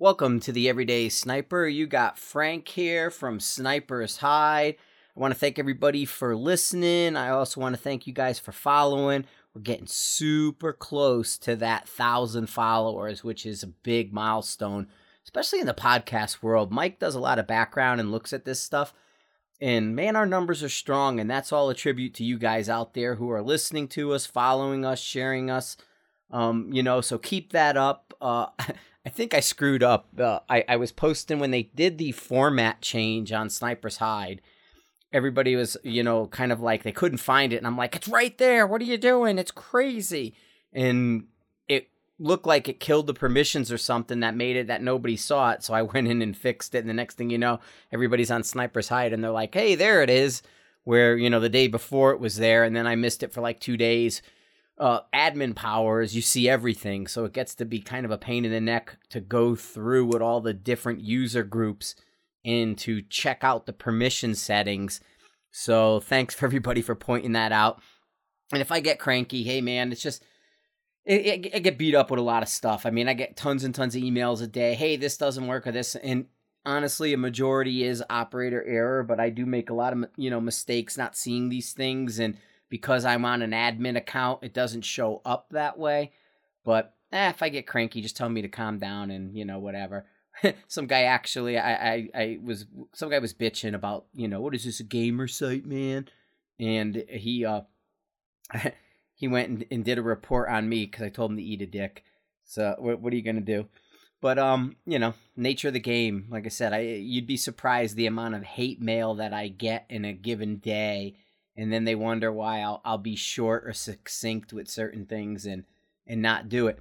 Welcome to the Everyday Sniper. You got Frank here from Sniper's Hide. I want to thank everybody for listening. I also want to thank you guys for following. We're getting super close to that thousand followers, which is a big milestone, especially in the podcast world. Mike does a lot of background and looks at this stuff. And man, our numbers are strong, and that's all a tribute to you guys out there who are listening to us, following us, sharing us. Um, you know, so keep that up. Uh, I think I screwed up. Uh, I, I was posting when they did the format change on Sniper's Hide. Everybody was, you know, kind of like they couldn't find it. And I'm like, it's right there. What are you doing? It's crazy. And it looked like it killed the permissions or something that made it that nobody saw it. So I went in and fixed it. And the next thing you know, everybody's on Sniper's Hide and they're like, hey, there it is. Where, you know, the day before it was there. And then I missed it for like two days uh, admin powers, you see everything. So it gets to be kind of a pain in the neck to go through with all the different user groups and to check out the permission settings. So thanks for everybody for pointing that out. And if I get cranky, hey man, it's just it, it, I get beat up with a lot of stuff. I mean, I get tons and tons of emails a day. Hey, this doesn't work or this, and honestly, a majority is operator error. But I do make a lot of you know mistakes not seeing these things and because I'm on an admin account, it doesn't show up that way. But eh, if I get cranky, just tell me to calm down and you know whatever. some guy actually, I, I, I was some guy was bitching about you know what is this a gamer site, man? And he uh he went and, and did a report on me because I told him to eat a dick. So what, what are you gonna do? But um, you know, nature of the game. Like I said, I you'd be surprised the amount of hate mail that I get in a given day and then they wonder why I'll I'll be short or succinct with certain things and and not do it.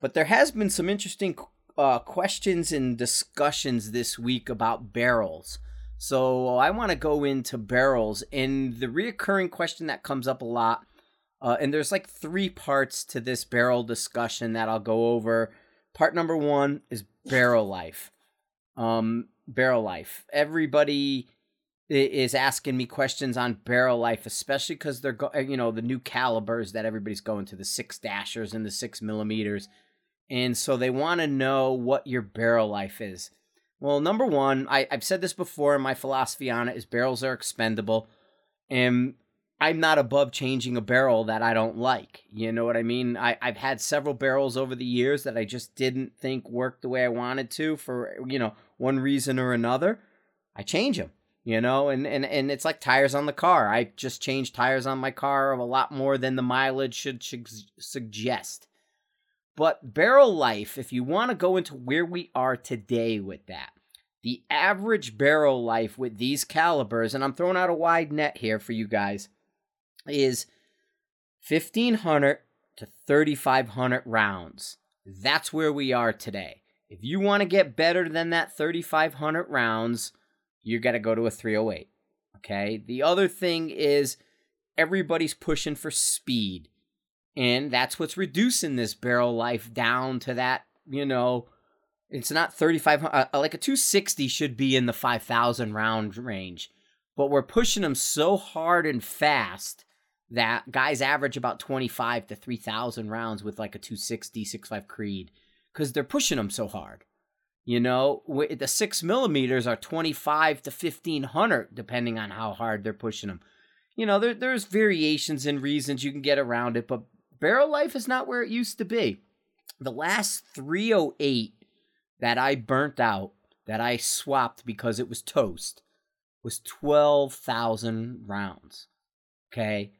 But there has been some interesting uh, questions and discussions this week about barrels. So I want to go into barrels and the reoccurring question that comes up a lot. Uh, and there's like three parts to this barrel discussion that I'll go over. Part number one is barrel life. Um, barrel life. Everybody is asking me questions on barrel life, especially because they're go- you know the new calibers that everybody's going to the six dashers and the six millimeters, and so they want to know what your barrel life is. Well, number one, I, I've said this before, my philosophy on it is barrels are expendable, and I'm not above changing a barrel that I don't like. You know what I mean? I, I've had several barrels over the years that I just didn't think worked the way I wanted to for you know one reason or another. I change them you know and, and and it's like tires on the car. I just changed tires on my car a lot more than the mileage should, should suggest. But barrel life if you want to go into where we are today with that the average barrel life with these calibers and i'm throwing out a wide net here for you guys is 1500 to 3500 rounds. That's where we are today. If you want to get better than that 3500 rounds you got to go to a 308. Okay. The other thing is everybody's pushing for speed. And that's what's reducing this barrel life down to that, you know, it's not 3500 uh, like a 260 should be in the 5000 round range. But we're pushing them so hard and fast that guys average about 25 to 3000 rounds with like a 260 65 creed cuz they're pushing them so hard. You know, the six millimeters are 25 to 1500, depending on how hard they're pushing them. You know, there, there's variations and reasons you can get around it, but barrel life is not where it used to be. The last 308 that I burnt out, that I swapped because it was toast, was 12,000 rounds. Okay.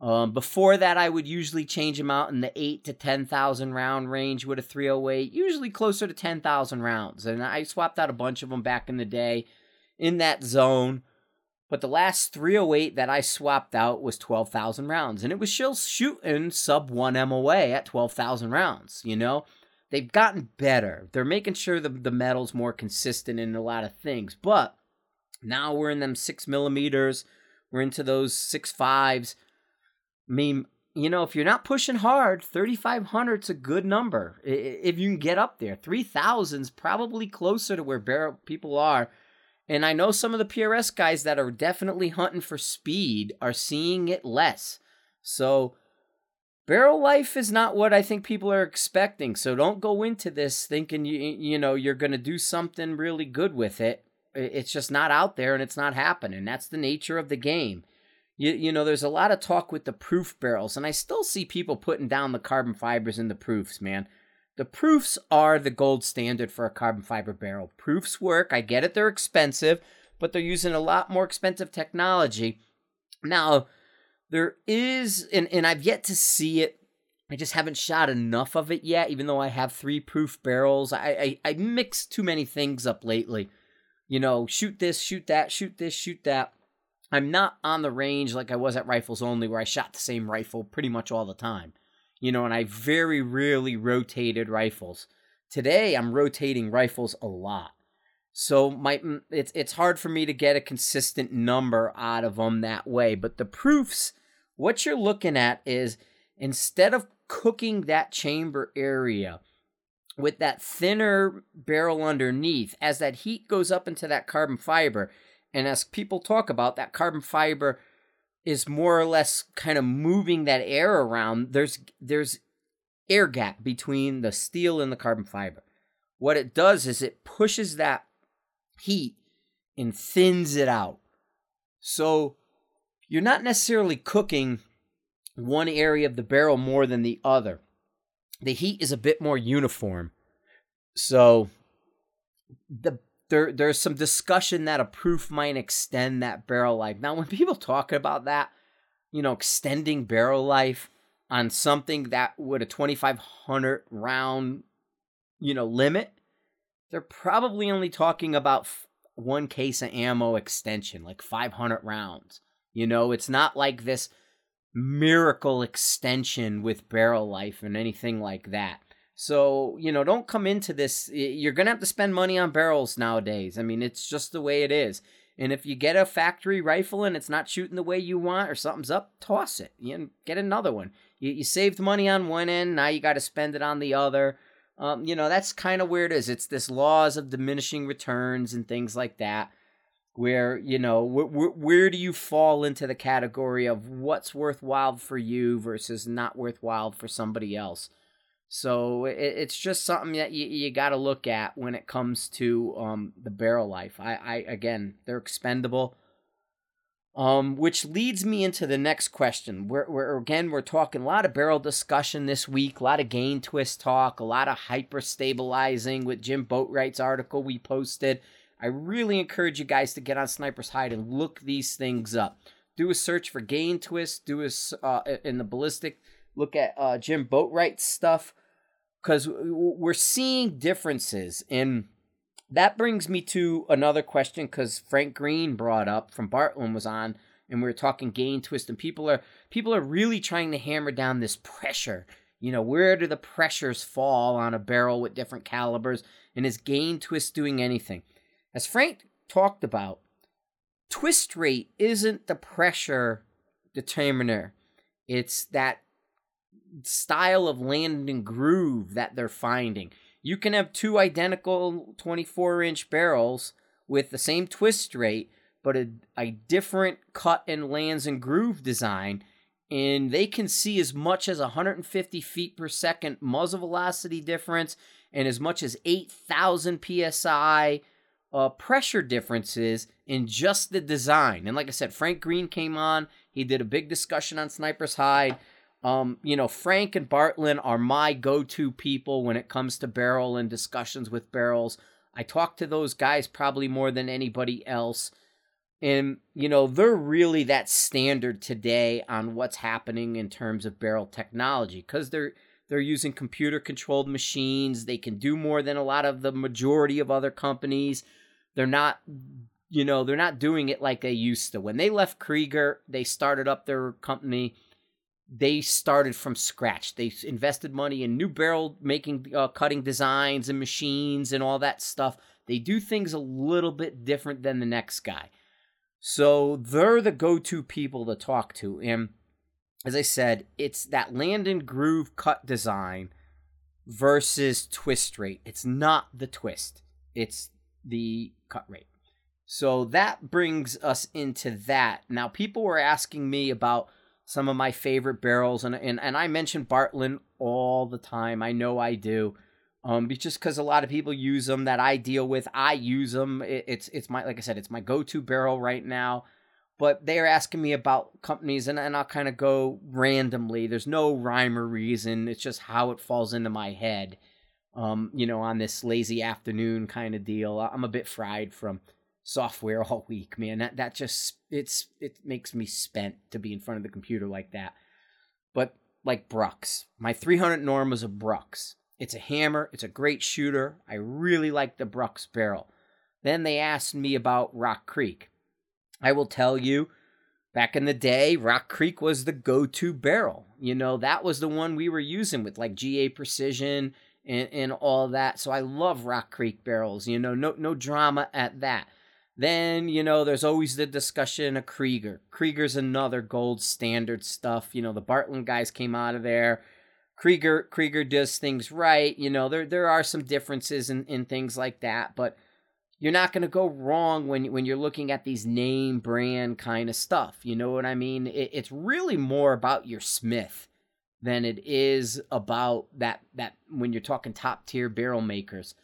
Um, before that, I would usually change them out in the eight to ten thousand round range with a 308, usually closer to ten thousand rounds. And I swapped out a bunch of them back in the day in that zone. But the last 308 that I swapped out was 12,000 rounds, and it was still shooting sub one MOA at 12,000 rounds. You know, they've gotten better. They're making sure the the metal's more consistent in a lot of things. But now we're in them six millimeters. We're into those six fives I mean, you know, if you're not pushing hard, 3,500 is a good number. If you can get up there, 3,000 is probably closer to where barrel people are. And I know some of the PRS guys that are definitely hunting for speed are seeing it less. So barrel life is not what I think people are expecting. So don't go into this thinking you you know you're going to do something really good with it. It's just not out there and it's not happening. That's the nature of the game. You you know there's a lot of talk with the proof barrels and I still see people putting down the carbon fibers in the proofs, man. The proofs are the gold standard for a carbon fiber barrel. Proofs work. I get it they're expensive, but they're using a lot more expensive technology. Now, there is, and, and I've yet to see it. I just haven't shot enough of it yet, even though I have three proof barrels. I, I, I mix too many things up lately. You know, shoot this, shoot that, shoot this, shoot that. I'm not on the range like I was at Rifles Only, where I shot the same rifle pretty much all the time. You know, and I very rarely rotated rifles. Today, I'm rotating rifles a lot. So my it's it's hard for me to get a consistent number out of them that way. But the proofs, what you're looking at is instead of cooking that chamber area with that thinner barrel underneath, as that heat goes up into that carbon fiber, and as people talk about that carbon fiber is more or less kind of moving that air around. There's there's air gap between the steel and the carbon fiber. What it does is it pushes that heat and thins it out. So you're not necessarily cooking one area of the barrel more than the other. The heat is a bit more uniform. So the there there's some discussion that a proof might extend that barrel life. Now when people talk about that, you know, extending barrel life on something that would a 2500 round, you know, limit, they're probably only talking about one case of ammo extension, like 500 rounds. You know, it's not like this miracle extension with barrel life and anything like that. So, you know, don't come into this. You're going to have to spend money on barrels nowadays. I mean, it's just the way it is. And if you get a factory rifle and it's not shooting the way you want or something's up, toss it. You get another one. You, you saved money on one end, now you got to spend it on the other. Um, you know, that's kind of where it is. It's this laws of diminishing returns and things like that, where, you know, wh- wh- where do you fall into the category of what's worthwhile for you versus not worthwhile for somebody else? So it, it's just something that you, you got to look at when it comes to um, the barrel life. I, I again, they're expendable. Um, which leads me into the next question. We're, we're again we're talking a lot of barrel discussion this week, a lot of gain twist talk, a lot of hyper stabilizing with Jim Boatwright's article we posted. I really encourage you guys to get on Sniper's Hide and look these things up. Do a search for gain twist. Do a uh, in the ballistic. Look at uh, Jim Boatwright's stuff because we're seeing differences And that brings me to another question because Frank Green brought up from Bartlein was on, and we were talking gain twist, and people are people are really trying to hammer down this pressure. You know, where do the pressures fall on a barrel with different calibers, and is gain twist doing anything? As Frank talked about, twist rate isn't the pressure determiner. It's that style of land and groove that they're finding. You can have two identical 24 inch barrels with the same twist rate, but a, a different cut and lands and groove design. And they can see as much as 150 feet per second muzzle velocity difference and as much as 8,000 psi uh, pressure differences in just the design. And like I said, Frank Green came on. He did a big discussion on Sniper's Hide. Um, you know, Frank and Bartlein are my go to people when it comes to barrel and discussions with barrels. I talk to those guys probably more than anybody else. And, you know, they're really that standard today on what's happening in terms of barrel technology because they're they're using computer controlled machines. They can do more than a lot of the majority of other companies. They're not you know, they're not doing it like they used to. When they left Krieger, they started up their company they started from scratch. They invested money in new barrel making, uh, cutting designs and machines and all that stuff. They do things a little bit different than the next guy. So they're the go to people to talk to. And as I said, it's that land and groove cut design versus twist rate. It's not the twist, it's the cut rate. So that brings us into that. Now, people were asking me about some of my favorite barrels, and and, and I mention Bartlein all the time. I know I do. Um, just because a lot of people use them that I deal with, I use them. It, it's it's my like I said, it's my go-to barrel right now. But they're asking me about companies, and, and I'll kind of go randomly. There's no rhyme or reason. It's just how it falls into my head. Um, you know, on this lazy afternoon kind of deal. I'm a bit fried from software all week, man. That that just it's it makes me spent to be in front of the computer like that. But like Brux, my 300 Norma was a Brux. It's a hammer. It's a great shooter. I really like the Brux barrel. Then they asked me about Rock Creek. I will tell you, back in the day, Rock Creek was the go-to barrel. You know, that was the one we were using with like GA Precision and, and all that. So I love Rock Creek barrels. You know, no no drama at that. Then, you know, there's always the discussion of Krieger. Krieger's another gold standard stuff. You know, the Bartlein guys came out of there. Krieger Krieger does things right. You know, there there are some differences in, in things like that, but you're not going to go wrong when when you're looking at these name brand kind of stuff. You know what I mean? It, it's really more about your Smith than it is about that that when you're talking top tier barrel makers.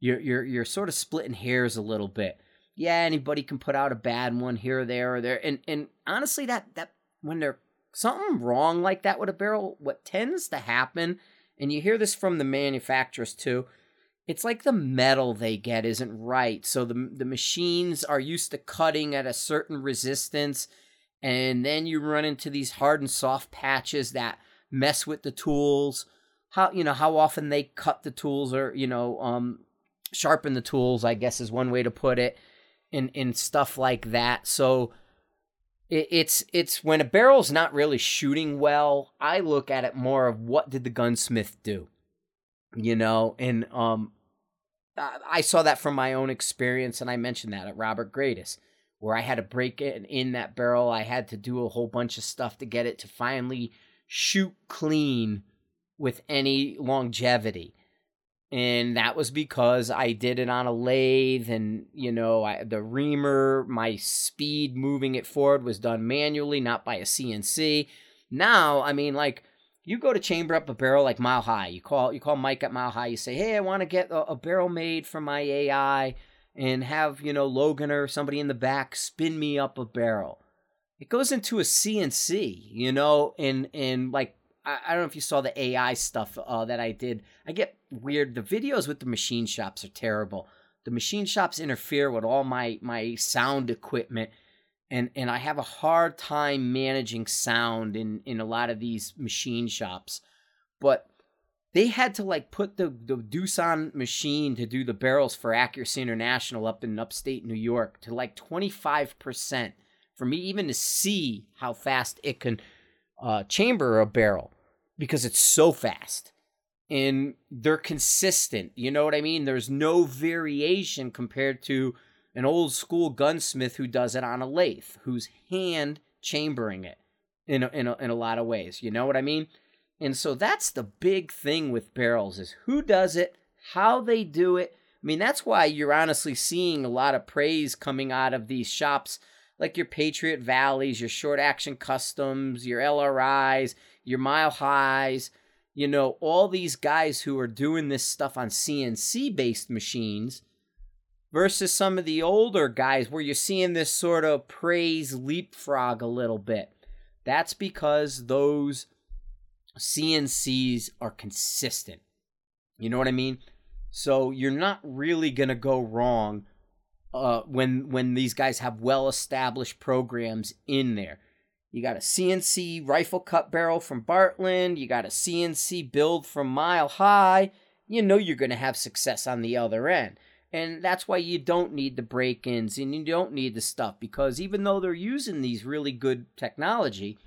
You're you're you're sort of splitting hairs a little bit yeah, anybody can put out a bad one here or there or there. And and honestly, that that when there's something wrong like that with a barrel, what tends to happen, and you hear this from the manufacturers too, it's like the metal they get isn't right. So the the machines are used to cutting at a certain resistance, and then you run into these hard and soft patches that mess with the tools. How you know how often they cut the tools or you know um sharpen the tools, I guess is one way to put it and and stuff like that. So it, it's it's when a barrel's not really shooting well, I look at it more of what did the gunsmith do, you know, and um, I saw that from my own experience, and I mentioned that at Robert Gradis, where I had to break it in that barrel. I had to do a whole bunch of stuff to get it to finally shoot clean with any longevity and that was because I did it on a lathe, and you know, I, the reamer, my speed moving it forward was done manually, not by a CNC. Now, I mean, like you go to chamber up a barrel like Mile High. You call you call Mike at Mile High. You say, "Hey, I want to get a, a barrel made for my AI, and have you know Logan or somebody in the back spin me up a barrel." It goes into a CNC, you know, and and like I, I don't know if you saw the AI stuff uh, that I did. I get weird. The videos with the machine shops are terrible. The machine shops interfere with all my my sound equipment, and and I have a hard time managing sound in in a lot of these machine shops. But they had to like put the the Doosan machine to do the barrels for Accuracy International up in upstate New York to like twenty five percent for me even to see how fast it can uh, chamber a barrel because it's so fast and they're consistent. You know what I mean? There's no variation compared to an old school gunsmith who does it on a lathe, who's hand chambering it in a, in a, in a lot of ways. You know what I mean? And so that's the big thing with barrels is who does it, how they do it. I mean, that's why you're honestly seeing a lot of praise coming out of these shops like your Patriot Valleys, your short action customs, your LRIs, your mile highs, you know, all these guys who are doing this stuff on CNC based machines versus some of the older guys where you're seeing this sort of praise leapfrog a little bit. That's because those CNCs are consistent. You know what I mean? So you're not really going to go wrong uh, when when these guys have well established programs in there. You got a CNC rifle cut barrel from Bartlein. You got a CNC build from Mile High. You know you're going to have success on the other end. And that's why you don't need the break ins and you don't need the stuff because even though they're using these really good technology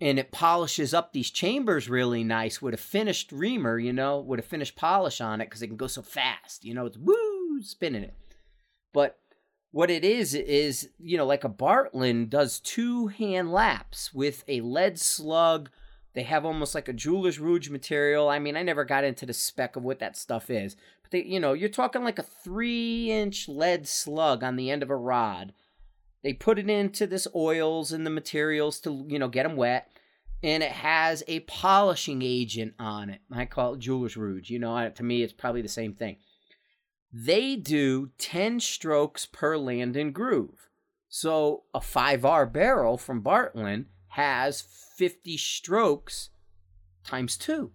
and it polishes up these chambers really nice with a finished reamer, you know, with a finished polish on it because it can go so fast. You know, it's woo, spinning it. But what it is is you know like a Bartlein does two hand laps with a lead slug. They have almost like a jeweler's rouge material. I mean, I never got into the spec of what that stuff is, but they, you know, you're talking like a three inch lead slug on the end of a rod, They put it into this oils and the materials to, you know, get them wet. And it has a polishing agent on it. I call it Jeweler's Rouge. You know, to me, it's probably the same thing. They do 10 strokes per land and groove. So a 5R barrel from Bartlein has 50 strokes times two.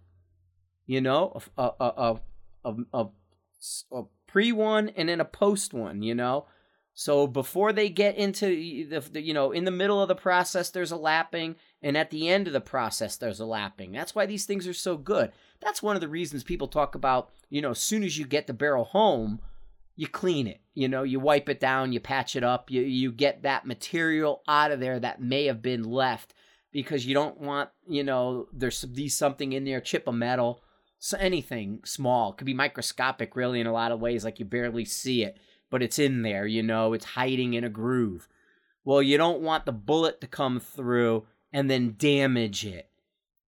You know, a, a, a, a, a pre one and then a post one, you know? So before they get into the, the, you know, in the middle of the process, there's a lapping, and at the end of the process, there's a lapping. That's why these things are so good. That's one of the reasons people talk about, you know, as soon as you get the barrel home, you clean it. You know, you wipe it down, you patch it up, you, you get that material out of there that may have been left because you don't want, you know, there's be something in there, chip of metal, so anything small. It could be microscopic, really, in a lot of ways, like you barely see it, but it's in there, you know, it's hiding in a groove. Well, you don't want the bullet to come through and then damage it.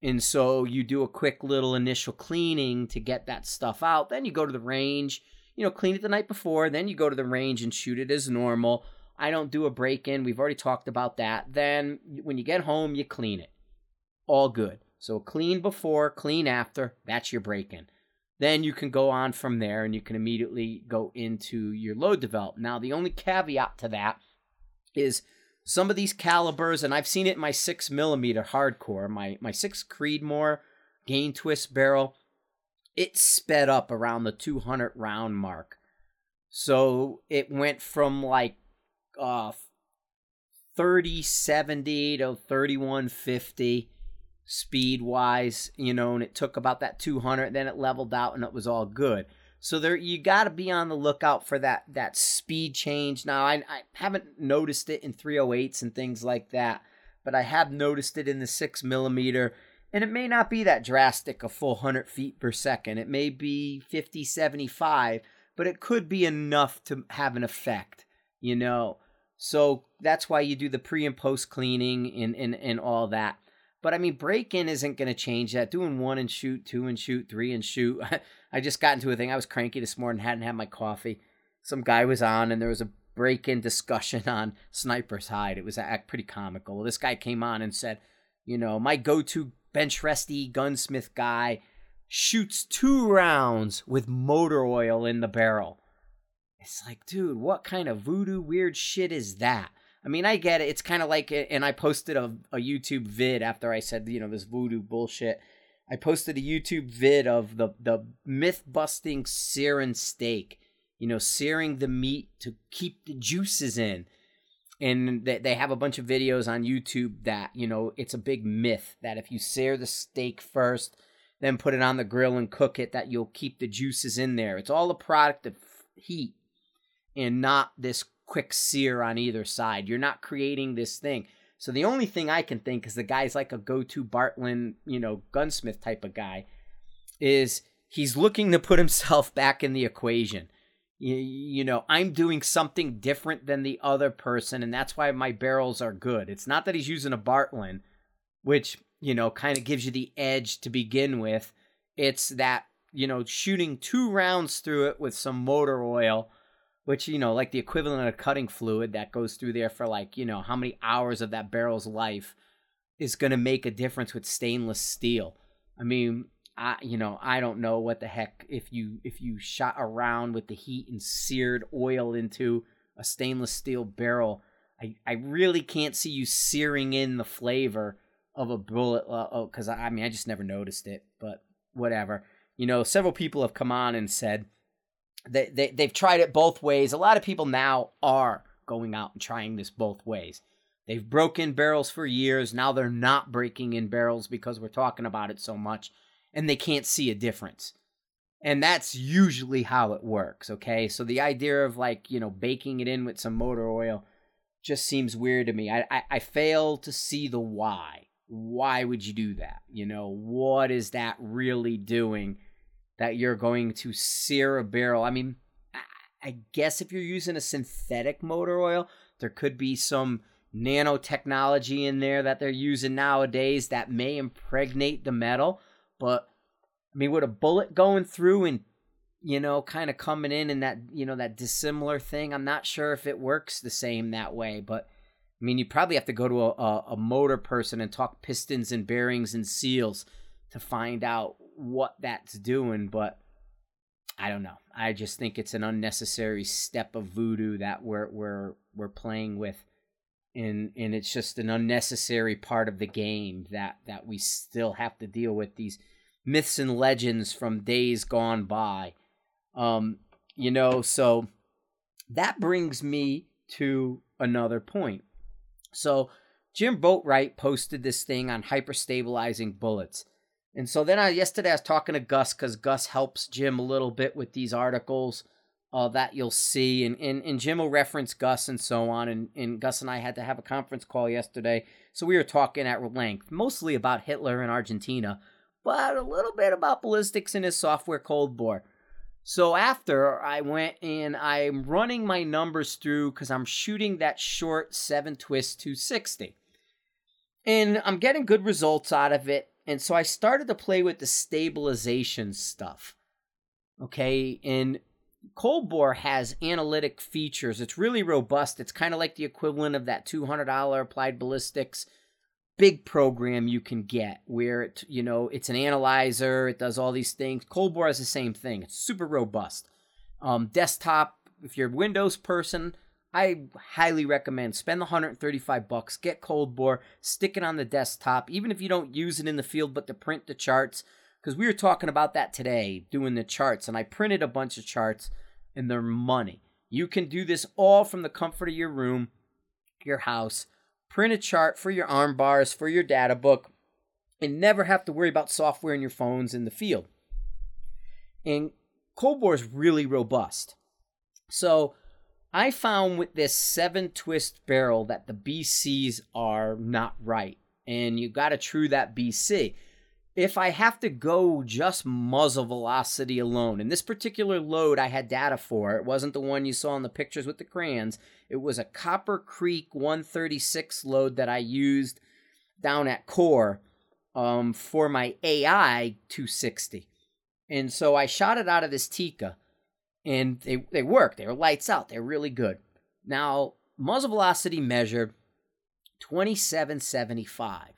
And so you do a quick little initial cleaning to get that stuff out. Then you go to the range, you know, clean it the night before. Then you go to the range and shoot it as normal. I don't do a break in. We've already talked about that. Then when you get home, you clean it. All good. So clean before, clean after. That's your break in. Then you can go on from there and you can immediately go into your load develop. Now, the only caveat to that is some of these calibers, and I've seen it in my six millimeter hardcore, my, my six Creedmoor gain twist barrel, it sped up around the 200 round mark. So it went from like uh 3070 to 3150 speed wise, you know, and it took about that 200 then it leveled out and it was all good. So there you got to be on the lookout for that that speed change. Now I, I haven't noticed it in 308s and things like that, but I have noticed it in the 6 millimeter and it may not be that drastic a full 100 feet per second. It may be 50, 75, but it could be enough to have an effect, you know. So that's why you do the pre and post cleaning and, and, and all that. But I mean, break in isn't going to change that. Doing one and shoot, two and shoot, three and shoot. I just got into a thing. I was cranky this morning, hadn't had my coffee. Some guy was on, and there was a break in discussion on Sniper's Hide. It was uh, pretty comical. Well, this guy came on and said, you know, my go to bench resty gunsmith guy shoots two rounds with motor oil in the barrel. It's like, dude, what kind of voodoo weird shit is that? I mean, I get it. It's kind of like, and I posted a, a YouTube vid after I said, you know, this voodoo bullshit. I posted a YouTube vid of the the myth busting searing steak. You know, searing the meat to keep the juices in. And they, they have a bunch of videos on YouTube that, you know, it's a big myth that if you sear the steak first, then put it on the grill and cook it, that you'll keep the juices in there. It's all a product of heat and not this quick sear on either side. You're not creating this thing. So the only thing I can think is the guy's like a go-to Bartlein, you know, gunsmith type of guy, is he's looking to put himself back in the equation. You, you know, I'm doing something different than the other person, and that's why my barrels are good. It's not that he's using a Bartlein, which you know kind of gives you the edge to begin with. It's that you know shooting two rounds through it with some motor oil which you know like the equivalent of cutting fluid that goes through there for like you know how many hours of that barrel's life is going to make a difference with stainless steel. I mean i you know i don't know what the heck if you if you shot around with the heat and seared oil into a stainless steel barrel i i really can't see you searing in the flavor of a bullet uh, oh cuz I, I mean i just never noticed it but whatever. You know several people have come on and said they, they they've tried it both ways. A lot of people now are going out and trying this both ways. They've broken barrels for years. Now they're not breaking in barrels because we're talking about it so much and they can't see a difference. And that's usually how it works, okay? So the idea of like, you know, baking it in with some motor oil just seems weird to me. I, I, I fail to see the why. Why would you do that? You know, what is that really doing that you're going to sear a barrel. I mean, I guess if you're using a synthetic motor oil, there could be some nanotechnology in there that they're using nowadays that may impregnate the metal. But I mean, with a bullet going through and you know, kind of coming in and that, you know, that dissimilar thing. I'm not sure if it works the same that way, but I mean, you probably have to go to a, a, a motor person and talk pistons and bearings and seals to find out what that's doing, but I don't know. I just think it's an unnecessary step of voodoo that we're we're we're playing with and and it's just an unnecessary part of the game that that we still have to deal with these myths and legends from days gone by. Um, you know, so that brings me to another point. So Jim Boatwright posted this thing on hyperstabilizing bullets. And so then I yesterday I was talking to Gus because Gus helps Jim a little bit with these articles uh, that you'll see, and, and and Jim will reference Gus and so on. And and Gus and I had to have a conference call yesterday, so we were talking at length, mostly about Hitler and Argentina, but a little bit about ballistics and his software Cold Bore. So after I went and I'm running my numbers through because I'm shooting that short seven twist 260. And I'm getting good results out of it. And so I started to play with the stabilization stuff. Okay. And Cold Bore has analytic features. It's really robust. It's kind of like the equivalent of that $200 applied ballistics big program you can get where it, you know, it's an analyzer, it does all these things. Cold Bore has the same thing. It's super robust. Um, desktop, if you're a Windows person, I highly recommend spend the 135 bucks, get Cold Bore, stick it on the desktop, even if you don't use it in the field, but to print the charts. Because we were talking about that today, doing the charts, and I printed a bunch of charts, and they're money. You can do this all from the comfort of your room, your house. Print a chart for your arm bars, for your data book, and never have to worry about software in your phones in the field. And Cold Bore is really robust. So I found with this seven twist barrel that the BCs are not right. And you got to true that BC. If I have to go just muzzle velocity alone, and this particular load I had data for, it wasn't the one you saw in the pictures with the crayons. It was a Copper Creek 136 load that I used down at Core um, for my AI 260. And so I shot it out of this Tikka and they they work. They were lights out. They're really good. Now muzzle velocity measured 2775.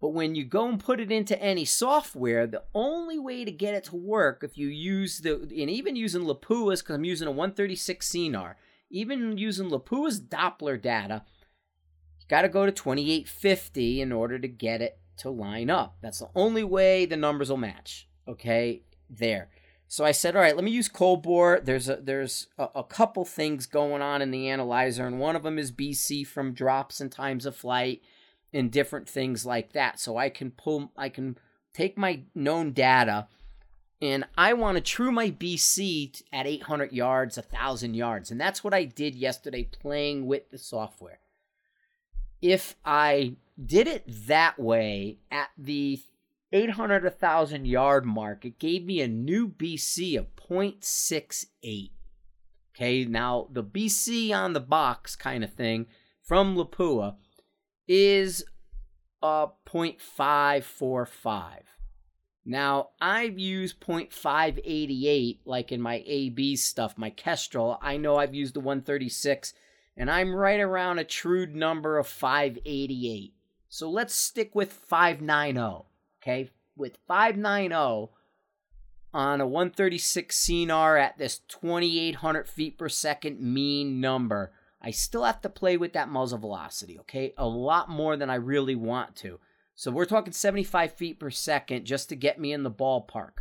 But when you go and put it into any software, the only way to get it to work, if you use the, and even using Lapua's, because I'm using a 136 Scenar, even using Lapua's Doppler data, you got to go to 2850 in order to get it to line up. That's the only way the numbers will match. Okay, there. So I said, all right, let me use cold bore. There's a there's a, a, couple things going on in the analyzer, and one of them is BC from drops and times of flight and different things like that. So I can pull, I can take my known data, and I want to true my BC at 800 yards, 1,000 yards, and that's what I did yesterday playing with the software. If I did it that way at the 800 1000 yard mark. It gave me a new bc of 0.68 okay now the bc on the box kind of thing from lapua is uh, a 0.545 now i've used 0.588 like in my ab stuff my kestrel. I know i've used the 136 and i'm right around a true number of 588 so let's stick with 590 okay, with 590 on a 136 Scenar at this 2,800 feet per second mean number, I still have to play with that muzzle velocity, okay? A lot more than I really want to. So we're talking 75 feet per second just to get me in the ballpark.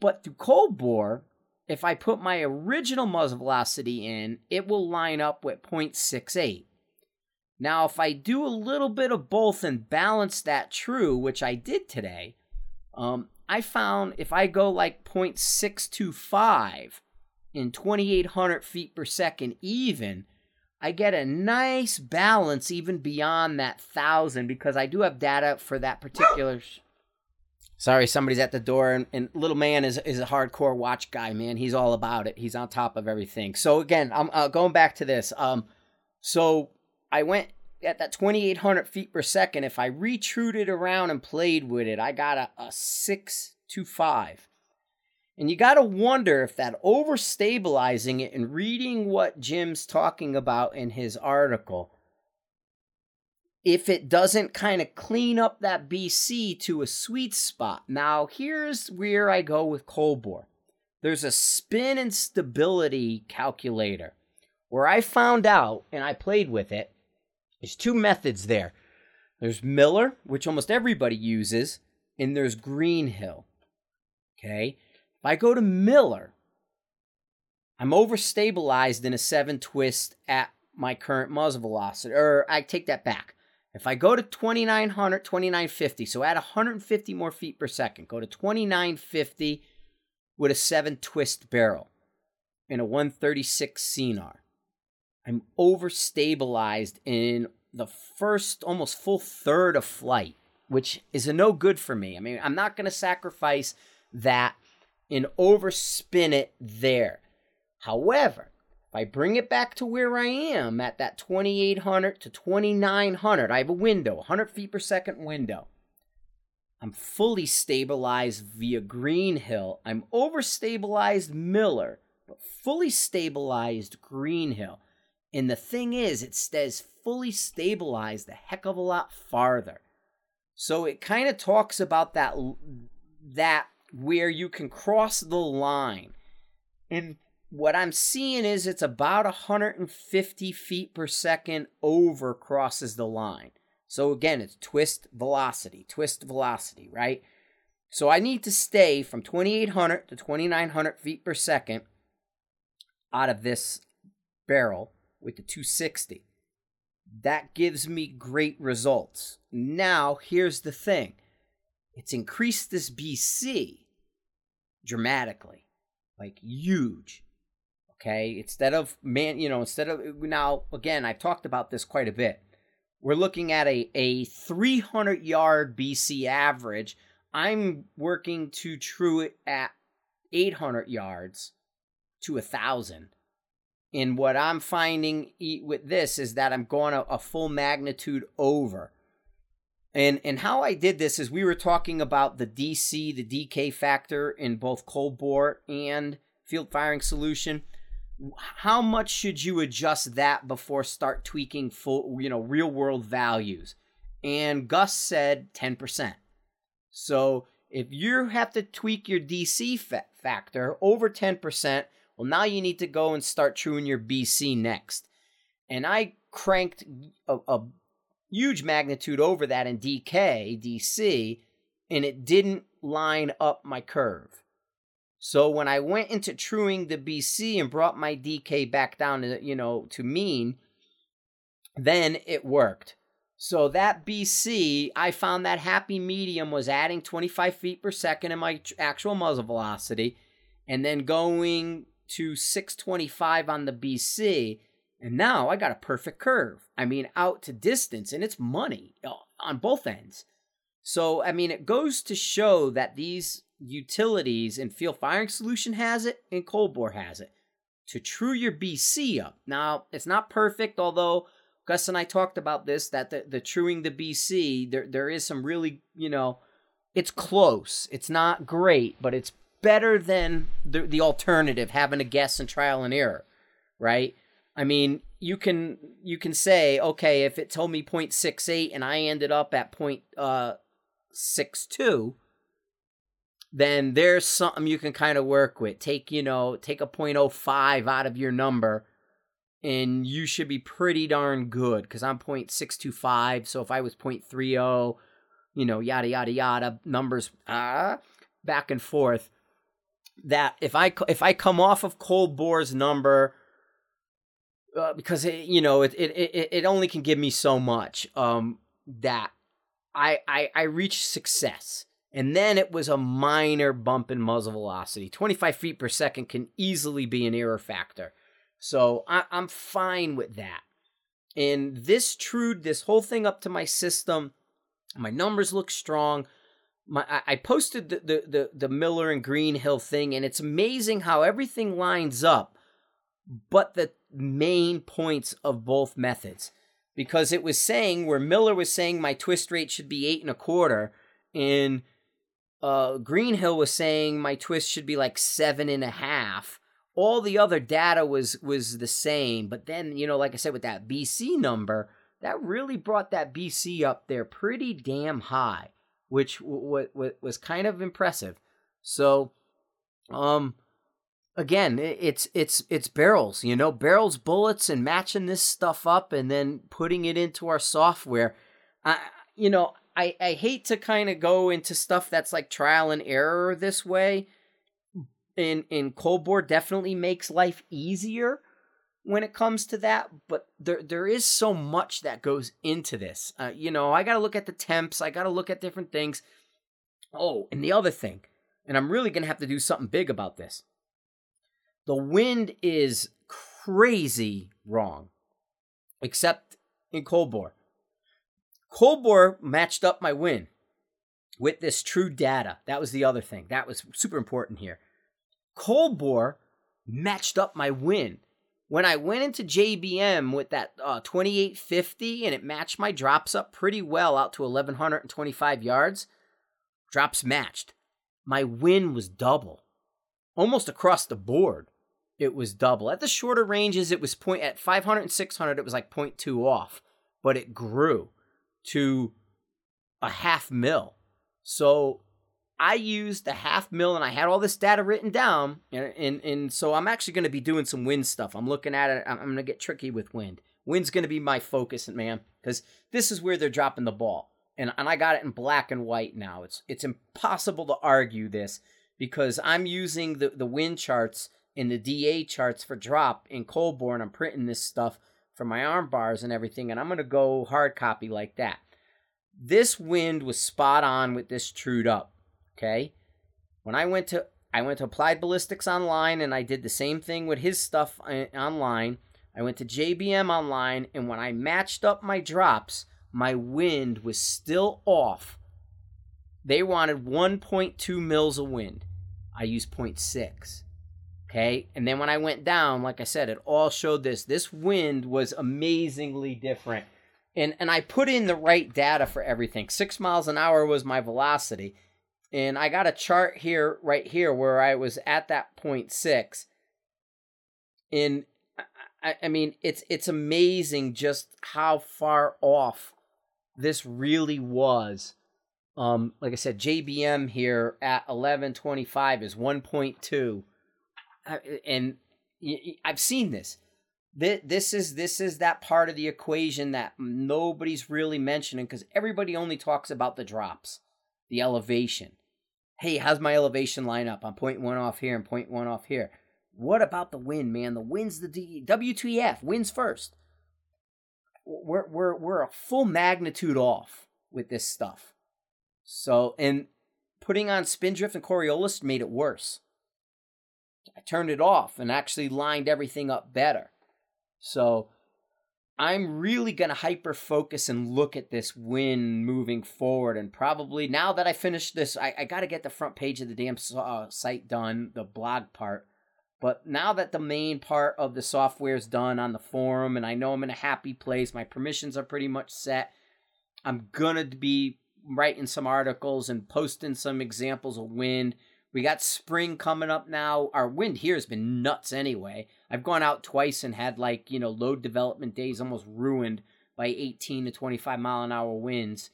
But through cold bore, if I put my original muzzle velocity in, it will line up with 0.68. Now, if I do a little bit of both and balance that true, which I did today, um, I found if I go like 0.625 in 2800 feet per second even, I get a nice balance even beyond that thousand because I do have data for that particular. Sorry, somebody's at the door, and, and, little man is is a hardcore watch guy. Man, he's all about it. He's on top of everything. So again, I'm uh, going back to this. Um, so I went at that 2800 feet per second. If I retrued it around and played with it, I got a, a 6 to 5. And you got to wonder if that overstabilizing it and reading what Jim's talking about in his article, if it doesn't kind of clean up that BC to a sweet spot. Now, here's where I go with Cold Bore. There's a spin and stability calculator where I found out and I played with it. There's two methods there. There's Miller, which almost everybody uses, and there's Greenhill. Okay? If I go to Miller, I'm overstabilized in a seven twist at my current muzzle velocity. Or I take that back. If I go to 2900, 2950, so add 150 more feet per second, go to 2950 with a seven twist barrel in a 136 Scenar. I'm overstabilized in the first almost full third of flight, which is a no good for me. I mean, I'm not going to sacrifice that and overspin it there. However, if I bring it back to where I am at that 2800 to 2900, I have a window, 100 feet per second window. I'm fully stabilized via Greenhill. I'm overstabilized Miller, but fully stabilized Greenhill. And the thing is, it stays fully stabilized a heck of a lot farther. So it kind of talks about that that where you can cross the line. And what I'm seeing is it's about 150 feet per second over crosses the line. So again, it's twist velocity, twist velocity, right? So I need to stay from 2800 to 2900 feet per second out of this barrel with the 260. That gives me great results. Now, here's the thing it's increased this BC dramatically, like huge. Okay, instead of man, you know, instead of now again, I've talked about this quite a bit. We're looking at a a 300 yard BC average. I'm working to true it at 800 yards to a thousand. And what I'm finding with this is that I'm going a, a full magnitude over. And and how I did this is we were talking about the DC, the DK factor in both cold bore and field firing solution. How much should you adjust that before start tweaking full, you know, real world values? And Gus said 10%. So if you have to tweak your DC fa- factor over 10%, well, now you need to go and start truing your BC next. And I cranked a, a huge magnitude over that in DK, DC, and it didn't line up my curve. So when I went into truing the BC and brought my DK back down to, you know, to mean, then it worked. So that BC, I found that happy medium was adding 25 feet per second in my actual muzzle velocity and then going to 625 on the BC and now I got a perfect curve. I mean, out to distance, and it's money uh, on both ends. So, I mean, it goes to show that these utilities and field firing solution has it and cold bore has it to true your BC up. Now, it's not perfect, although Gus and I talked about this that the, the truing the BC, there there is some really, you know, it's close. It's not great, but it's better than the the alternative having to guess and trial and error, right? I mean, you can you can say, okay, if it told me 0.68 and I ended up at point uh, 0.62, then there's something you can kind of work with. Take, you know, take a 0.05 out of your number and you should be pretty darn good because I'm 0.625. So if I was 0.30, you know, yada, yada, yada, numbers uh, back and forth. That if I if I come off of cold bore's number uh, because it, you know it, it it it only can give me so much um that I I I reached success. And then it was a minor bump in muzzle velocity. 25 feet per second can easily be an error factor. So I, I'm fine with that. And this trued this whole thing up to my system my numbers look strong my I posted the, the the the Miller and Greenhill thing and it's amazing how everything lines up but the main points of both methods because it was saying where Miller was saying my twist rate should be eight and a quarter, and uh, Greenhill was saying my twist should be like seven and a half. All the other data was was the same, but then you know, like I said, with that BC number, that really brought that BC up there pretty damn high, which w- w- was kind of impressive. So, um, again, it's it's it's barrels, you know, barrels, bullets, and matching this stuff up and then putting it into our software. I, you know, I I hate to kind of go into stuff that's like trial and error this way. In in cold bore definitely makes life easier when it comes to that, but there there is so much that goes into this. Uh, you know, I got to look at the temps, I got to look at different things. Oh, and the other thing, and I'm really going to have to do something big about this. The wind is crazy wrong, except in cold bore. Cold bore matched up my win with this true data. That was the other thing. That was super important here. Cold bore matched up my win. When I went into JBM with that uh, 2850 and it matched my drops up pretty well out to 1125 yards, drops matched. My win was double, almost across the board it was double. At the shorter ranges, it was point at 500 and 600, it was like 0.2 off, but it grew to a half mil. So I used the half mil and I had all this data written down. And, and, and so I'm actually going to be doing some wind stuff. I'm looking at it. I'm, I'm going to get tricky with wind. Wind's going to be my focus, man, because this is where they're dropping the ball. And, and I got it in black and white now. It's it's impossible to argue this because I'm using the, the wind charts and the DA charts for drop in Cold Bore. I'm printing this stuff for my arm bars and everything, and I'm gonna go hard copy like that. This wind was spot on with this trued up. Okay, when I went to I went to Applied Ballistics online and I did the same thing with his stuff uh, online. I went to JBM online, and when I matched up my drops, my wind was still off. They wanted 1.2 mils of wind. I used 0.6. Okay. And then when I went down, like I said, it all showed this. This wind was amazingly different. And and I put in the right data for everything. Six miles an hour was my velocity. And I got a chart here, right here, where I was at that point six. And I, I mean, it's it's amazing just how far off this really was. Um, like I said, JBM here at eleven twenty five is one point two and I've seen this. This is this is that part of the equation that nobody's really mentioning because everybody only talks about the drops, the elevation. Hey, how's my elevation line up? I'm point one off here and point one off here. What about the wind, man? The wind's the D- WTF. Wins first. We're we're we're a full magnitude off with this stuff. So and putting on Spindrift and Coriolis made it worse. I turned it off and actually lined everything up better. So I'm really going to hyper focus and look at this win moving forward. And probably now that I finished this, I, I got to get the front page of the damn uh, site done, the blog part. But now that the main part of the software is done on the forum and I know I'm in a happy place, my permissions are pretty much set, I'm going to be writing some articles and posting some examples of wind we got spring coming up now. Our wind here has been nuts anyway. I've gone out twice and had like, you know, load development days almost ruined by 18 to 25 mile an hour winds,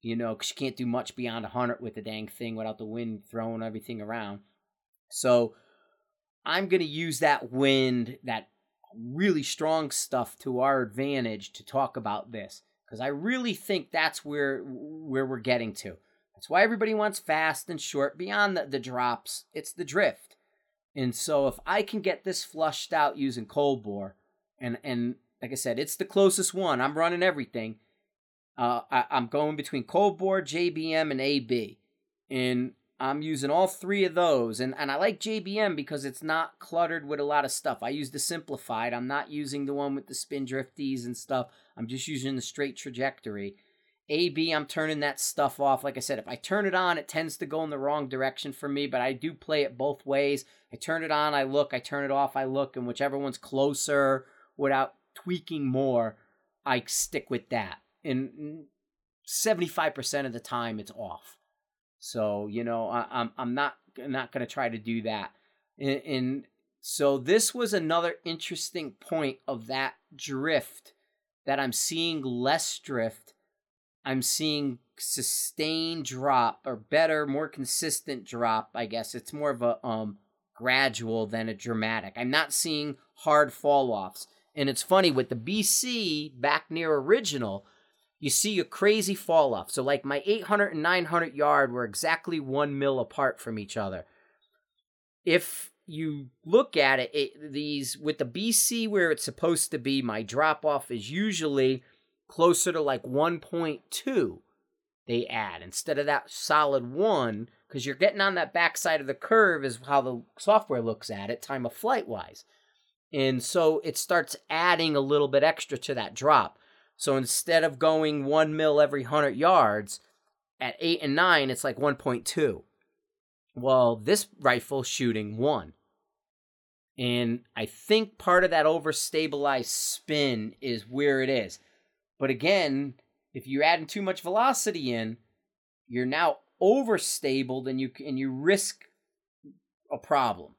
you know, because you can't do much beyond 100 with the dang thing without the wind throwing everything around. So I'm going to use that wind, that really strong stuff to our advantage to talk about this because I really think that's where where we're getting to. That's why everybody wants fast and short. Beyond the, the drops, it's the drift. And so if I can get this flushed out using cold bore, and and like I said, it's the closest one. I'm running everything. Uh, I, I'm going between cold bore, JBM, and AB, and I'm using all three of those. And and I like JBM because it's not cluttered with a lot of stuff. I use the simplified. I'm not using the one with the spin drifties and stuff. I'm just using the straight trajectory. AB, I'm turning that stuff off. Like I said, if I turn it on, it tends to go in the wrong direction for me, but I do play it both ways. I turn it on, I look, I turn it off, I look, and whichever one's closer without tweaking more, I stick with that. And 75% of the time, it's off. So you know, I, I'm I'm not not going to try to do that. And, and so this was another interesting point of that drift that I'm seeing less drift. I'm seeing sustained drop or better, more consistent drop. I guess it's more of a um gradual than a dramatic. I'm not seeing hard fall offs. And it's funny with the BC back near original, you see a crazy fall off. So, like my 800 and 900 yard were exactly one mil apart from each other. If you look at it, it these with the BC where it's supposed to be, my drop off is usually closer to like 1.2 they add instead of that solid one because you're getting on that backside of the curve is how the software looks at it time of flight wise and so it starts adding a little bit extra to that drop. So instead of going one mil every 100 yards, at 8 and 9, it's like 1.2. Well, this rifle shooting 1. And I think part of that overstabilized spin is where it is. But again, if you're adding too much velocity in, you're now overstable and you and you risk a problem.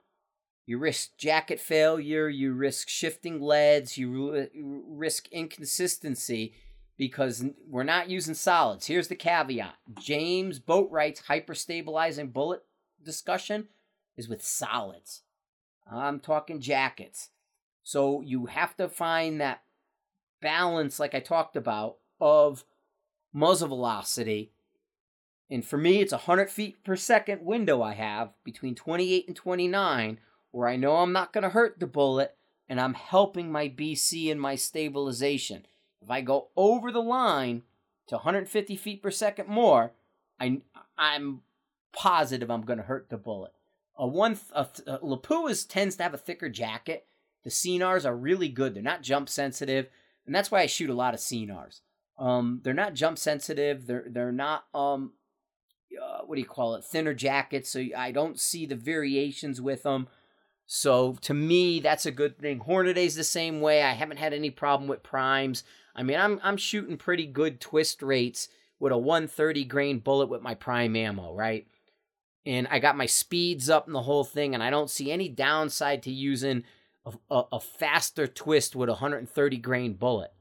You risk jacket failure, you risk shifting leads, you uh, risk inconsistency because we're not using solids. Here's the caveat James Boatright's hyperstabilizing bullet discussion is with solids. I'm talking jackets. So you have to find that balance, like I talked about, of muzzle velocity. And for me, it's 100 feet per second window I have between 28 and 29 where I know I'm not going to hurt the bullet and I'm helping my BC and my stabilization. If I go over the line to 150 feet per second more, I, I'm positive I'm going to hurt the bullet. A one a, a Lapua tends to have a thicker jacket. The Scenars are really good. They're not jump sensitive, and that's why I shoot a lot of Scenars. Um, they're not jump sensitive. They're they're not um, uh, what do you call it? Thinner jackets. So I don't see the variations with them. So to me, that's a good thing. Hornady's the same way. I haven't had any problem with primes. I mean, I'm I'm shooting pretty good twist rates with a 130 grain bullet with my prime ammo, right? And I got my speeds up and the whole thing, and I don't see any downside to using a, a, a faster twist with a 130 grain bullet.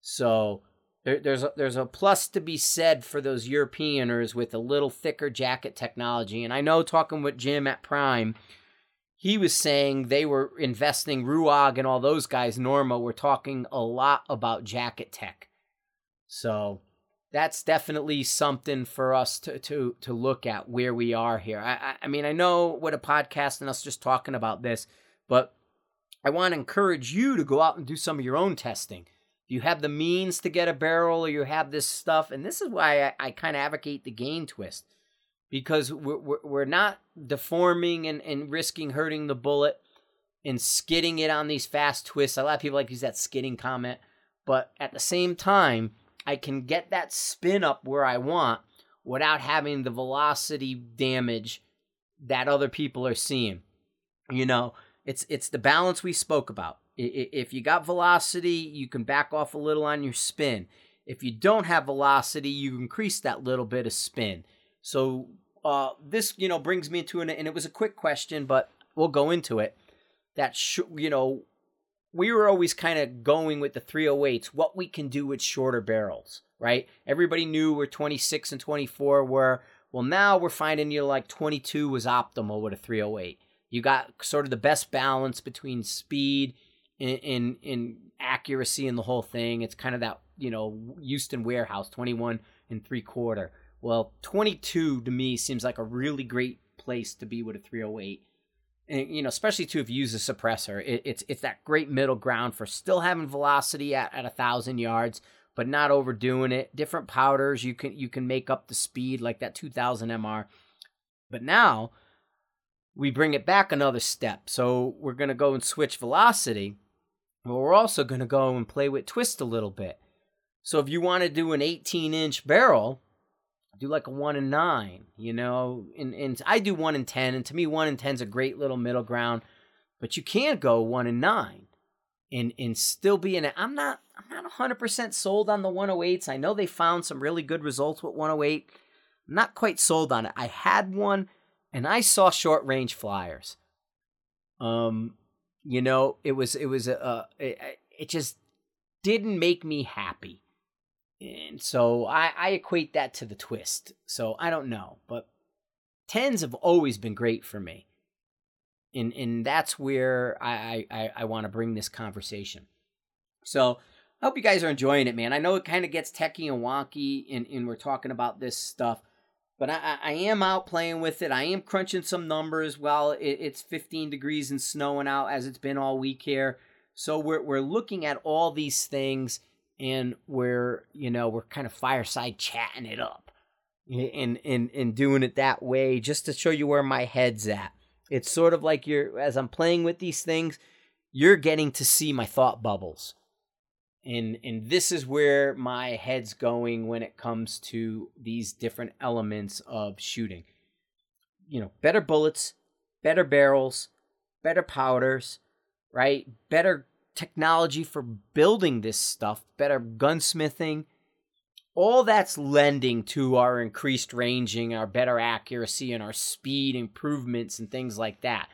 So there, there's a, there's a plus to be said for those Europeaners with a little thicker jacket technology. And I know talking with Jim at Prime he was saying they were investing Ruag and all those guys, Norma, were talking a lot about jacket tech. So that's definitely something for us to to to look at where we are here. I I mean I know what a podcast and us just talking about this, but I want to encourage you to go out and do some of your own testing. If you have the means to get a barrel or you have this stuff, and this is why I, I kind of advocate the gain twist because we're, we're not deforming and, and risking hurting the bullet and skidding it on these fast twists. A lot of people like to use that skidding comment, but at the same time, I can get that spin up where I want without having the velocity damage that other people are seeing. You know, it's it's the balance we spoke about. If you got velocity, you can back off a little on your spin. If you don't have velocity, you increase that little bit of spin. So uh, this you know brings me into an and it was a quick question, but we'll go into it. That sh- you know we were always kind of going with the 308s, what we can do with shorter barrels, right? Everybody knew where 26 and 24 were. Well, now we're finding you know, like 22 was optimal with a 308. You got sort of the best balance between speed and, and, and accuracy in the whole thing. It's kind of that, you know, Houston warehouse, 21 and three quarter. Well, 22 to me seems like a really great place to be with a 308. And, you know, especially too if you use a suppressor, it, it's it's that great middle ground for still having velocity at at a thousand yards, but not overdoing it. Different powders you can you can make up the speed like that 2000 MR. But now we bring it back another step. So we're gonna go and switch velocity, but we're also gonna go and play with twist a little bit. So if you want to do an 18 inch barrel, do like a one and nine, you know, and, and I do one and ten, and to me one and ten's a great little middle ground, but you can't go one and nine and and still be in it. I'm not I'm not 100% sold on the 108s. I know they found some really good results with 108. not quite sold on it. I had one and I saw short range flyers. Um, you know, it was it was a it, it just didn't make me happy, and so I I equate that to the twist. So I don't know, but tens have always been great for me, and and that's where I I I want to bring this conversation. So I hope you guys are enjoying it, man. I know it kind of gets techie and wonky, and, and we're talking about this stuff, but I, I am out playing with it. I am crunching some numbers while it, it's 15 degrees and snowing out as it's been all week here. So we're we're looking at all these things, and we're you know we're kind of fireside chatting it up, and and and doing it that way just to show you where my head's at. It's sort of like you're as I'm playing with these things, you're getting to see my thought bubbles and and this is where my head's going when it comes to these different elements of shooting. You know better bullets better barrels better powders right? Better technology for building this stuff better gunsmithing. All that's lending to our increased ranging our better accuracy and our speed improvements and things like that.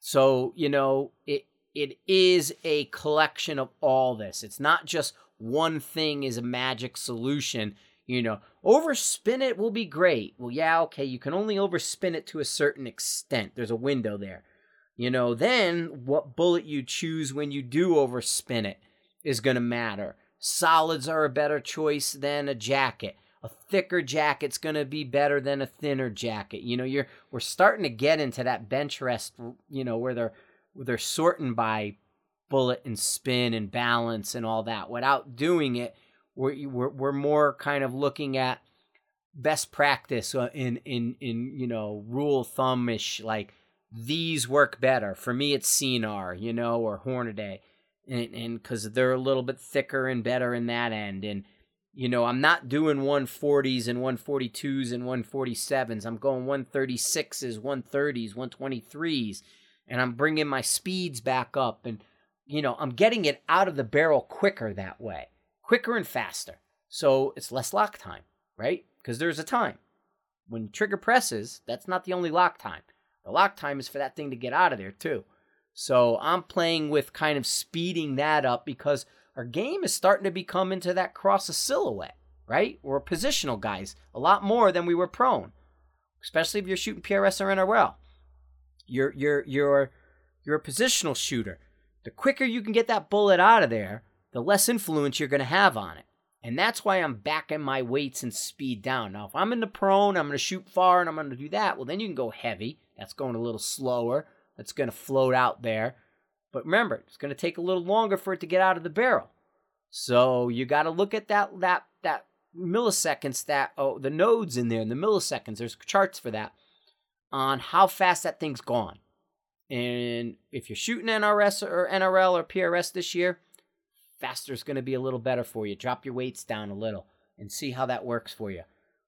So you know it it is a collection of all this. It's not just one thing is a magic solution. You know, overspin it will be great. Well, yeah, okay, you can only overspin it to a certain extent. There's a window there. You know, then what bullet you choose when you do overspin it is going to matter. Solids are a better choice than a jacket. A thicker jacket's going to be better than a thinner jacket. You know, you're we're starting to get into that bench rest, you know, where they're they're sorting by bullet and spin and balance and all that. Without doing it we're, we're, we're more kind of looking at best practice uh, in in in you know rule thumbish like these work better. For me it's Scenar you know or Hornady and and because they're a little bit thicker and better in that end. And you know I'm not doing 140s and 142s and 147s I'm going 136s 130s 123s and I'm bringing my speeds back up and you know, I'm getting it out of the barrel quicker that way. Quicker and faster. So it's less lock time, right? Because there's a time. When trigger presses, that's not the only lock time. The lock time is for that thing to get out of there too. So I'm playing with kind of speeding that up because our game is starting to become into that cross a silhouette, right? We're positional guys a lot more than we were prone, especially if you're shooting PRS or NRL. You're you're you're you're a positional shooter. The quicker you can get that bullet out of there, the less influence you're going to have on it. And that's why I'm backing my weights and speed down. Now, if I'm in the prone, I'm going to shoot far and I'm going to do that. Well, then you can go heavy. That's going a little slower. That's going to float out there. But remember, it's going to take a little longer for it to get out of the barrel. So you got to look at that that that milliseconds that oh the nodes in there and the milliseconds. There's charts for that on how fast that thing's gone. And if you're shooting NRS or NRL or PRS this year, faster is going to be a little better for you. Drop your weights down a little and see how that works for you.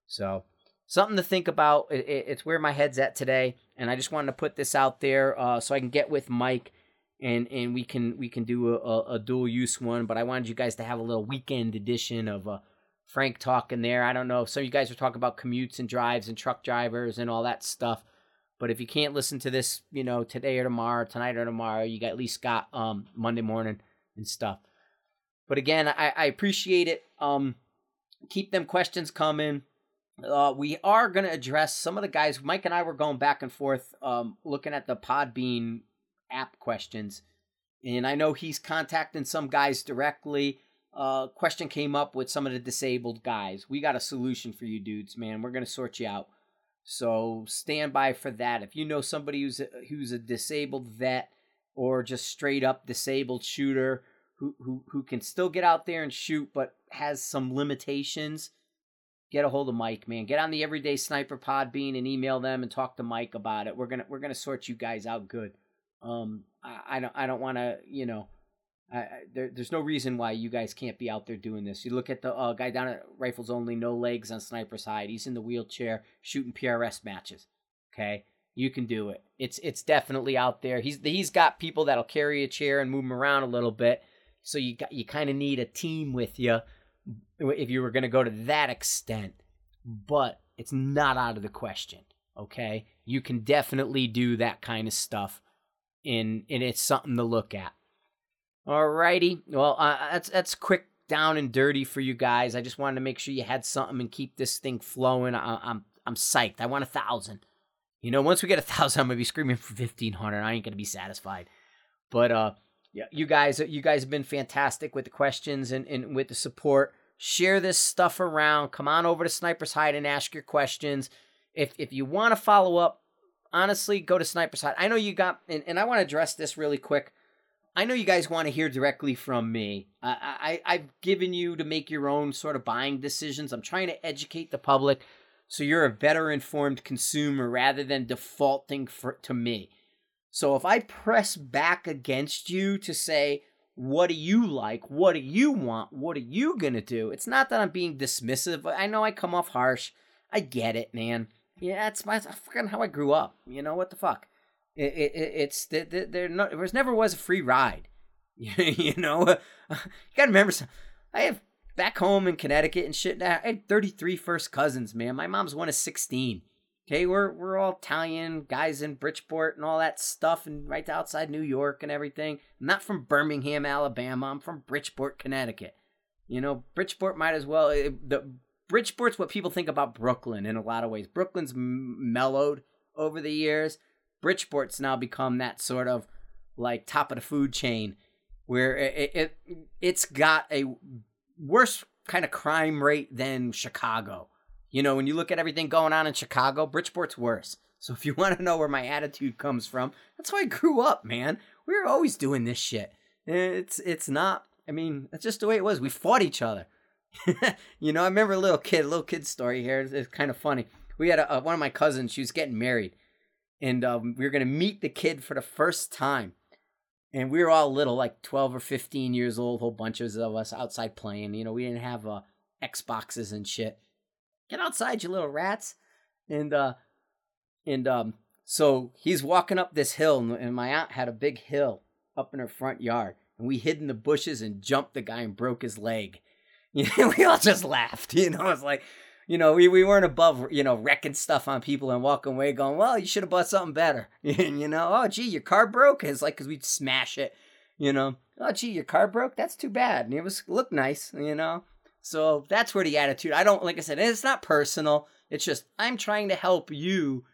So, something to think about. It's where my head's at today, and I just wanted to put this out there uh, so I can get with Mike and and we can we can do a, a, dual use one. But I wanted you guys to have a little weekend edition of uh, Frank talking there. I don't know some of you guys are talking about commutes and drives and truck drivers and all that stuff. But if you can't listen to this, you know, today or tomorrow, tonight or tomorrow, you got, at least got um Monday morning and stuff. But again, I, I appreciate it. Um, keep them questions coming. Uh, we are going to address some of the guys. Mike and I were going back and forth, um, looking at the Podbean app questions, and I know he's contacting some guys directly. Uh, question came up with some of the disabled guys. We got a solution for you dudes, man. We're gonna sort you out. So stand by for that. If you know somebody who's a, who's a disabled vet or just straight up disabled shooter who, who who can still get out there and shoot but has some limitations, get a hold of Mike, man. Get on the Everyday Sniper Podbean and email them and talk to Mike about it. We're gonna we're gonna sort you guys out good. Um, I, I don't I don't want to you know I, there, there's no reason why you guys can't be out there doing this. You look at the uh, guy down at Rifles Only, no legs on Sniper's Hide. He's in the wheelchair shooting PRS matches. Okay, you can do it. It's it's definitely out there. He's he's got people that'll carry a chair and move him around a little bit. So you got you kind of need a team with you if you were going to go to that extent. But it's not out of the question. Okay, you can definitely do that kind of stuff, and and it's something to look at. Alrighty, well, uh, that's that's quick down and dirty for you guys. I just wanted to make sure you had something and keep this thing flowing. I, I'm I'm psyched. I want a thousand. You know, once we get a thousand, I'm gonna be screaming for fifteen hundred. I ain't gonna be satisfied. But uh, yeah, you guys, you guys have been fantastic with the questions and, and with the support. Share this stuff around. Come on over to Sniper's Hide and ask your questions. If if you want to follow up, honestly, go to Sniper's Hide. I know you got, and, and I want to address this really quick. I know you guys want to hear directly from me. I, I I've given you to make your own sort of buying decisions. I'm trying to educate the public so you're a better informed consumer rather than defaulting for, to me. So if I press back against you to say, what do you like? What do you want? What are you going to do? It's not that I'm being dismissive. I know I come off harsh. I get it, man. Yeah, it's my fucking how I grew up. You know what the fuck? It, it, it's there. There no, there was never was a free ride. you know, you gotta remember. Some, I have back home in Connecticut and shit. I had 33 first cousins, man. My mom's one of 16. Okay, we're we're all Italian guys in Bridgeport and all that stuff, and right outside New York and everything. I'm not from Birmingham, Alabama. I'm from Bridgeport, Connecticut. You know, Bridgeport might as well. It, the Bridgeport's what people think about Brooklyn in a lot of ways. Brooklyn's m- mellowed over the years. Bridgeport's now become that sort of like top of the food chain, where it, it it's got a worse kind of crime rate than Chicago. You know, when you look at everything going on in Chicago, Bridgeport's worse. So if you want to know where my attitude comes from, that's how I grew up, man. We were always doing this shit. It's it's not. I mean, that's just the way it was. We fought each other. you know, I remember a little kid, a little kid story here. It's, it's kind of funny. We had a, a, one of my cousins. She was getting married, and um, we were gonna meet the kid for the first time and we were all little, like twelve or fifteen years old, whole bunches of us outside playing. You know, we didn't have uh, Xboxes and shit. Get outside, you little rats! And uh, and um, so he's walking up this hill, and my aunt had a big hill up in her front yard, and we hid in the bushes and jumped the guy and broke his leg. You know, we all just laughed. You know, it's like you know, we, we weren't above, you know, wrecking stuff on people and walking away going, well, you should have bought something better. And you know, oh, gee, your car broke. It's like, because we'd smash it, you know. Oh, gee, your car broke? That's too bad. And it was, looked nice, you know. So that's where the attitude, I don't, like I said, it's not personal. It's just, I'm trying to help you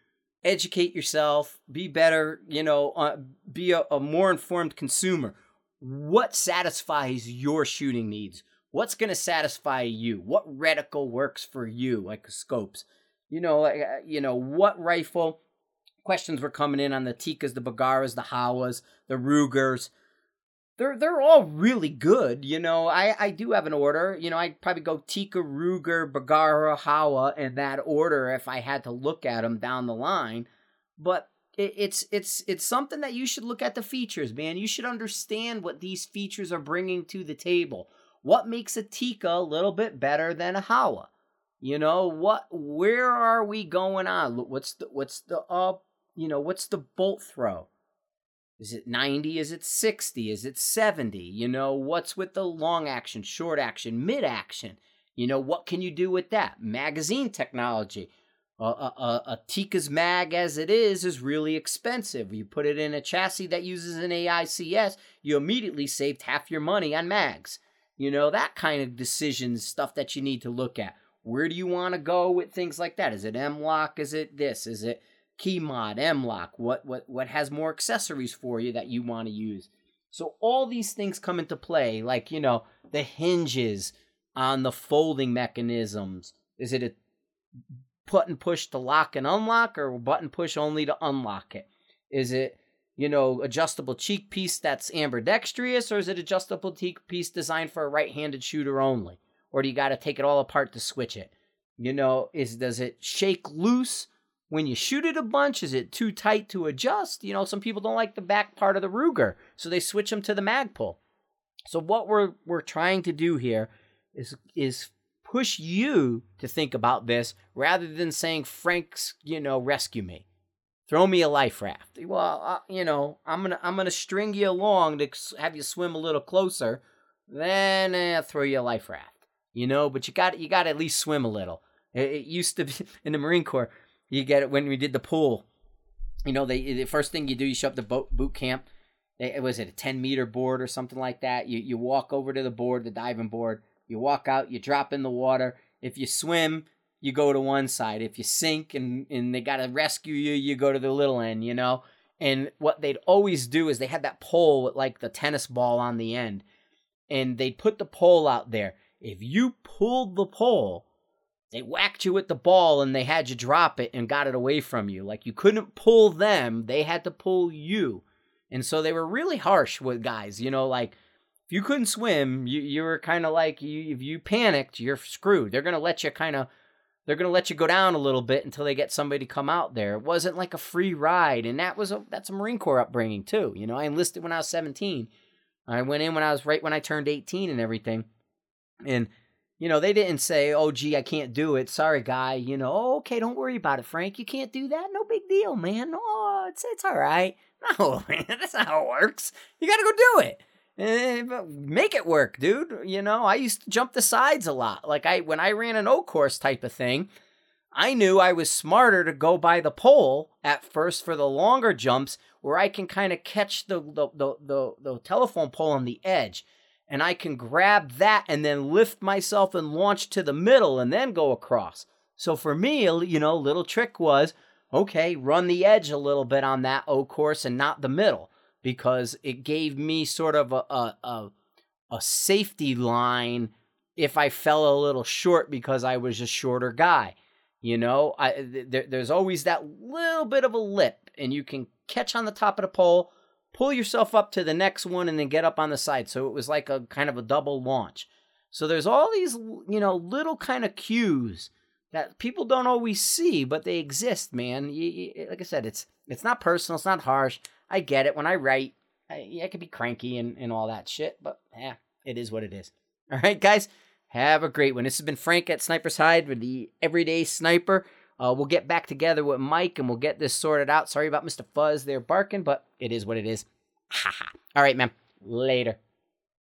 educate yourself, be better, you know, uh, be a, a more informed consumer. What satisfies your shooting needs? What's going to satisfy you? What reticle works for you, like scopes? You know, uh, you know what rifle? Questions were coming in on the Tikkas the Bergaras, the Howas, the Rugers. They're they're all really good. You know, I I do have an order. You know, I'd probably go Tikka Ruger, Bergara, Howa in that order if I had to look at them down the line. But it's it's it's something that you should look at the features, man. You should understand what these features are bringing to the table what makes a Tikka a little bit better than a Howa? You know what? Where are we going on? What's the what's the uh you know what's the bolt throw? Is it 90? Is it 60? Is it 70? You know, what's with the long action, short action, mid action? You know, what can you do with that? Magazine technology. A, a, a Tikka's mag as it is is really expensive. You put it in a chassis that uses an AICS, you immediately saved half your money on mags. You know, that kind of decisions, stuff that you need to look at. Where do you want to go with things like that? Is it M-LOK? Is it this? Is it key mod, M-LOK? What what what has more accessories for you that you want to use? So all these things come into play, like you know the hinges on the folding mechanisms. Is it a button push to lock and unlock, or button push only to unlock it? Is it you know, adjustable cheek piece that's ambidextrous, or is it adjustable cheek piece designed for a right-handed shooter only? Or do you got to take it all apart to switch it? You know, is does it shake loose when you shoot it a bunch? Is it too tight to adjust? You know, some people don't like the back part of the Ruger, so they switch them to the Magpul. So what we're we're trying to do here is is push you to think about this rather than saying Frank's, you know, rescue me. Throw me a life raft. Well, uh, you know, I'm gonna I'm gonna string you along to have you swim a little closer. Then eh, throw you a life raft. You know, but you got you got to at least swim a little. It, it used to be in the Marine Corps. You get it when we did the pool. You know, they the first thing you do, you show up the boat boot camp. It was it a ten meter board or something like that. You you walk over to the board, the diving board. You walk out, you drop in the water. If you swim, you go to one side. If you sink and and they gotta rescue you, you go to the little end. You know. And what they'd always do is they had that pole with like the tennis ball on the end, and they'd put the pole out there. If you pulled the pole, they whacked you with the ball and they had you drop it and got it away from you. Like you couldn't pull them, they had to pull you. And so they were really harsh with guys, you know, like if you couldn't swim, you, you were kind of like you if you panicked, you're screwed. They're going to let you kind of they're going to let you go down a little bit until they get somebody to come out there. It wasn't like a free ride and that was a that's a Marine Corps upbringing too. You know, I enlisted when I was 17. I went in when I was right when I turned 18 and everything. And you know, they didn't say, "Oh, gee, I can't do it. Sorry, guy." You know, oh, okay, don't worry about it, Frank. You can't do that. No big deal, man. Oh, it's it's all right. No, man, that's not how it works. You got to go do it. Eh, make it work, dude. You know, I used to jump the sides a lot. Like I when I ran an O course type of thing, I knew I was smarter to go by the pole at first for the longer jumps where I can kind of catch the the, the the the telephone pole on the edge and I can grab that and then lift myself and launch to the middle and then go across. So for me, you know, little trick was okay, run the edge a little bit on that O course and not the middle because it gave me sort of a a, a, a safety line if I fell a little short because I was a shorter guy. You know, I there, there's always that little bit of a lip, and you can catch on the top of the pole pull yourself up to the next one and then get up on the side. So it was like a kind of a double launch. So there's all these, you know, little kind of cues that people don't always see, but they exist, man. You, you, like I said, it's it's not personal, it's not harsh. I get it. When I write, I, I could be cranky and, and all that shit, but yeah, it is what it is. All right, guys, have a great one. This has been Frank at Sniper's Hide with the Everyday Sniper. Uh, we'll get back together with Mike and we'll get this sorted out. Sorry about Mr. Fuzz there barking, but it is what it is. All right, man. Later.